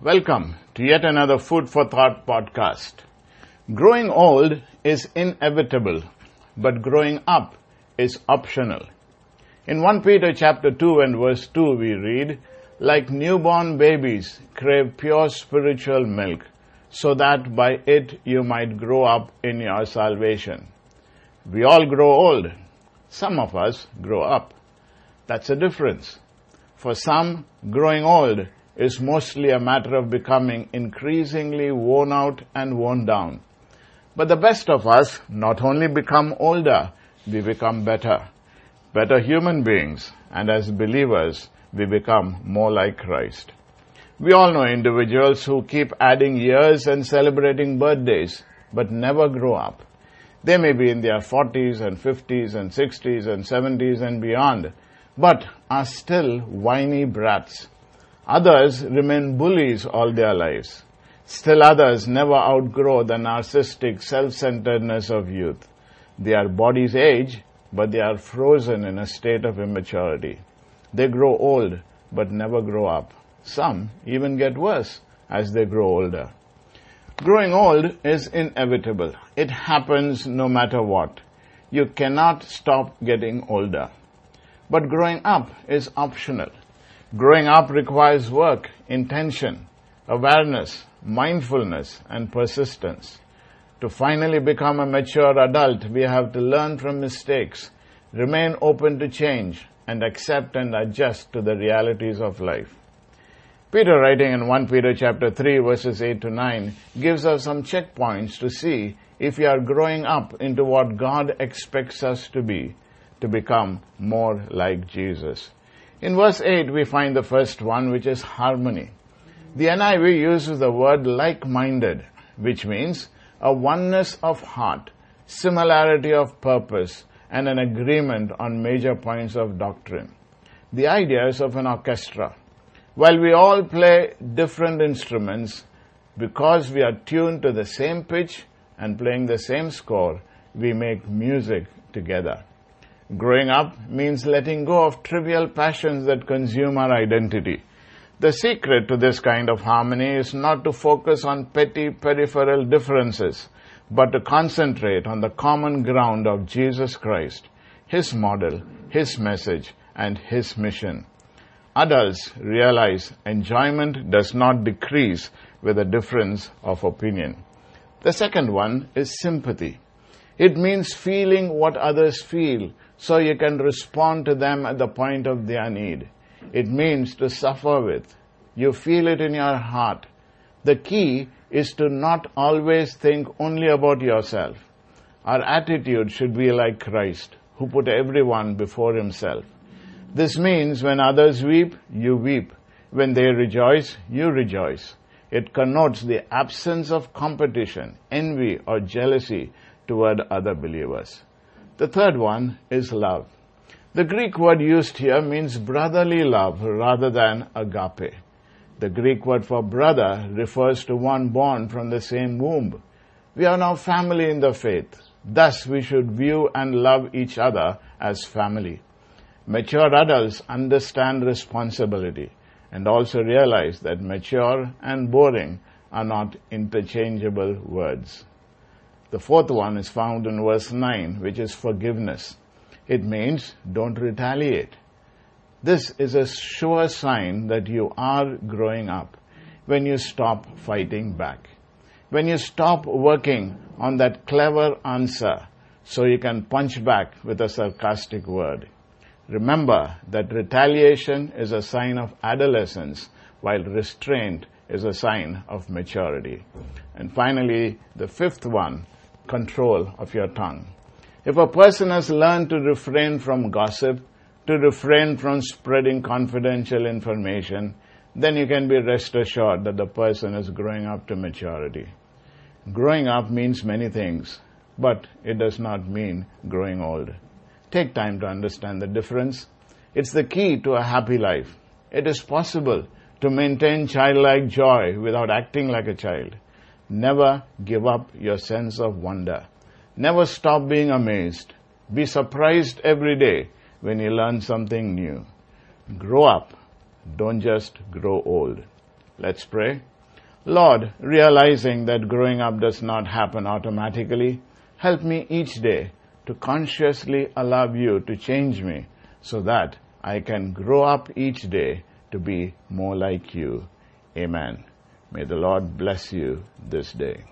Welcome to yet another Food for Thought podcast. Growing old is inevitable, but growing up is optional. In 1 Peter chapter 2 and verse 2 we read, like newborn babies crave pure spiritual milk, so that by it you might grow up in your salvation. We all grow old. Some of us grow up. That's a difference. For some, growing old is mostly a matter of becoming increasingly worn out and worn down. But the best of us not only become older, we become better. Better human beings, and as believers, we become more like Christ. We all know individuals who keep adding years and celebrating birthdays, but never grow up. They may be in their 40s and 50s and 60s and 70s and beyond, but are still whiny brats. Others remain bullies all their lives. Still others never outgrow the narcissistic self-centeredness of youth. Their bodies age, but they are frozen in a state of immaturity. They grow old, but never grow up. Some even get worse as they grow older. Growing old is inevitable. It happens no matter what. You cannot stop getting older. But growing up is optional. Growing up requires work, intention, awareness, mindfulness, and persistence. To finally become a mature adult, we have to learn from mistakes, remain open to change, and accept and adjust to the realities of life. Peter writing in 1 Peter chapter 3 verses 8 to 9 gives us some checkpoints to see if we are growing up into what God expects us to be to become more like Jesus. In verse 8, we find the first one, which is harmony. The NIV uses the word like-minded, which means a oneness of heart, similarity of purpose, and an agreement on major points of doctrine. The idea is of an orchestra. While we all play different instruments, because we are tuned to the same pitch and playing the same score, we make music together. Growing up means letting go of trivial passions that consume our identity. The secret to this kind of harmony is not to focus on petty peripheral differences, but to concentrate on the common ground of Jesus Christ, His model, His message, and His mission. Adults realize enjoyment does not decrease with a difference of opinion. The second one is sympathy. It means feeling what others feel so you can respond to them at the point of their need. It means to suffer with. You feel it in your heart. The key is to not always think only about yourself. Our attitude should be like Christ, who put everyone before himself. This means when others weep, you weep. When they rejoice, you rejoice. It connotes the absence of competition, envy, or jealousy toward other believers. The third one is love. The Greek word used here means brotherly love rather than agape. The Greek word for brother refers to one born from the same womb. We are now family in the faith. Thus we should view and love each other as family. Mature adults understand responsibility and also realize that mature and boring are not interchangeable words. The fourth one is found in verse 9, which is forgiveness. It means don't retaliate. This is a sure sign that you are growing up when you stop fighting back. When you stop working on that clever answer so you can punch back with a sarcastic word. Remember that retaliation is a sign of adolescence while restraint is a sign of maturity. And finally, the fifth one control of your tongue. If a person has learned to refrain from gossip, to refrain from spreading confidential information, then you can be rest assured that the person is growing up to maturity. Growing up means many things, but it does not mean growing old. Take time to understand the difference. It's the key to a happy life. It is possible to maintain childlike joy without acting like a child. Never give up your sense of wonder. Never stop being amazed. Be surprised every day when you learn something new. Grow up. Don't just grow old. Let's pray. Lord, realizing that growing up does not happen automatically, help me each day to consciously allow you to change me so that I can grow up each day to be more like you. Amen. May the Lord bless you this day.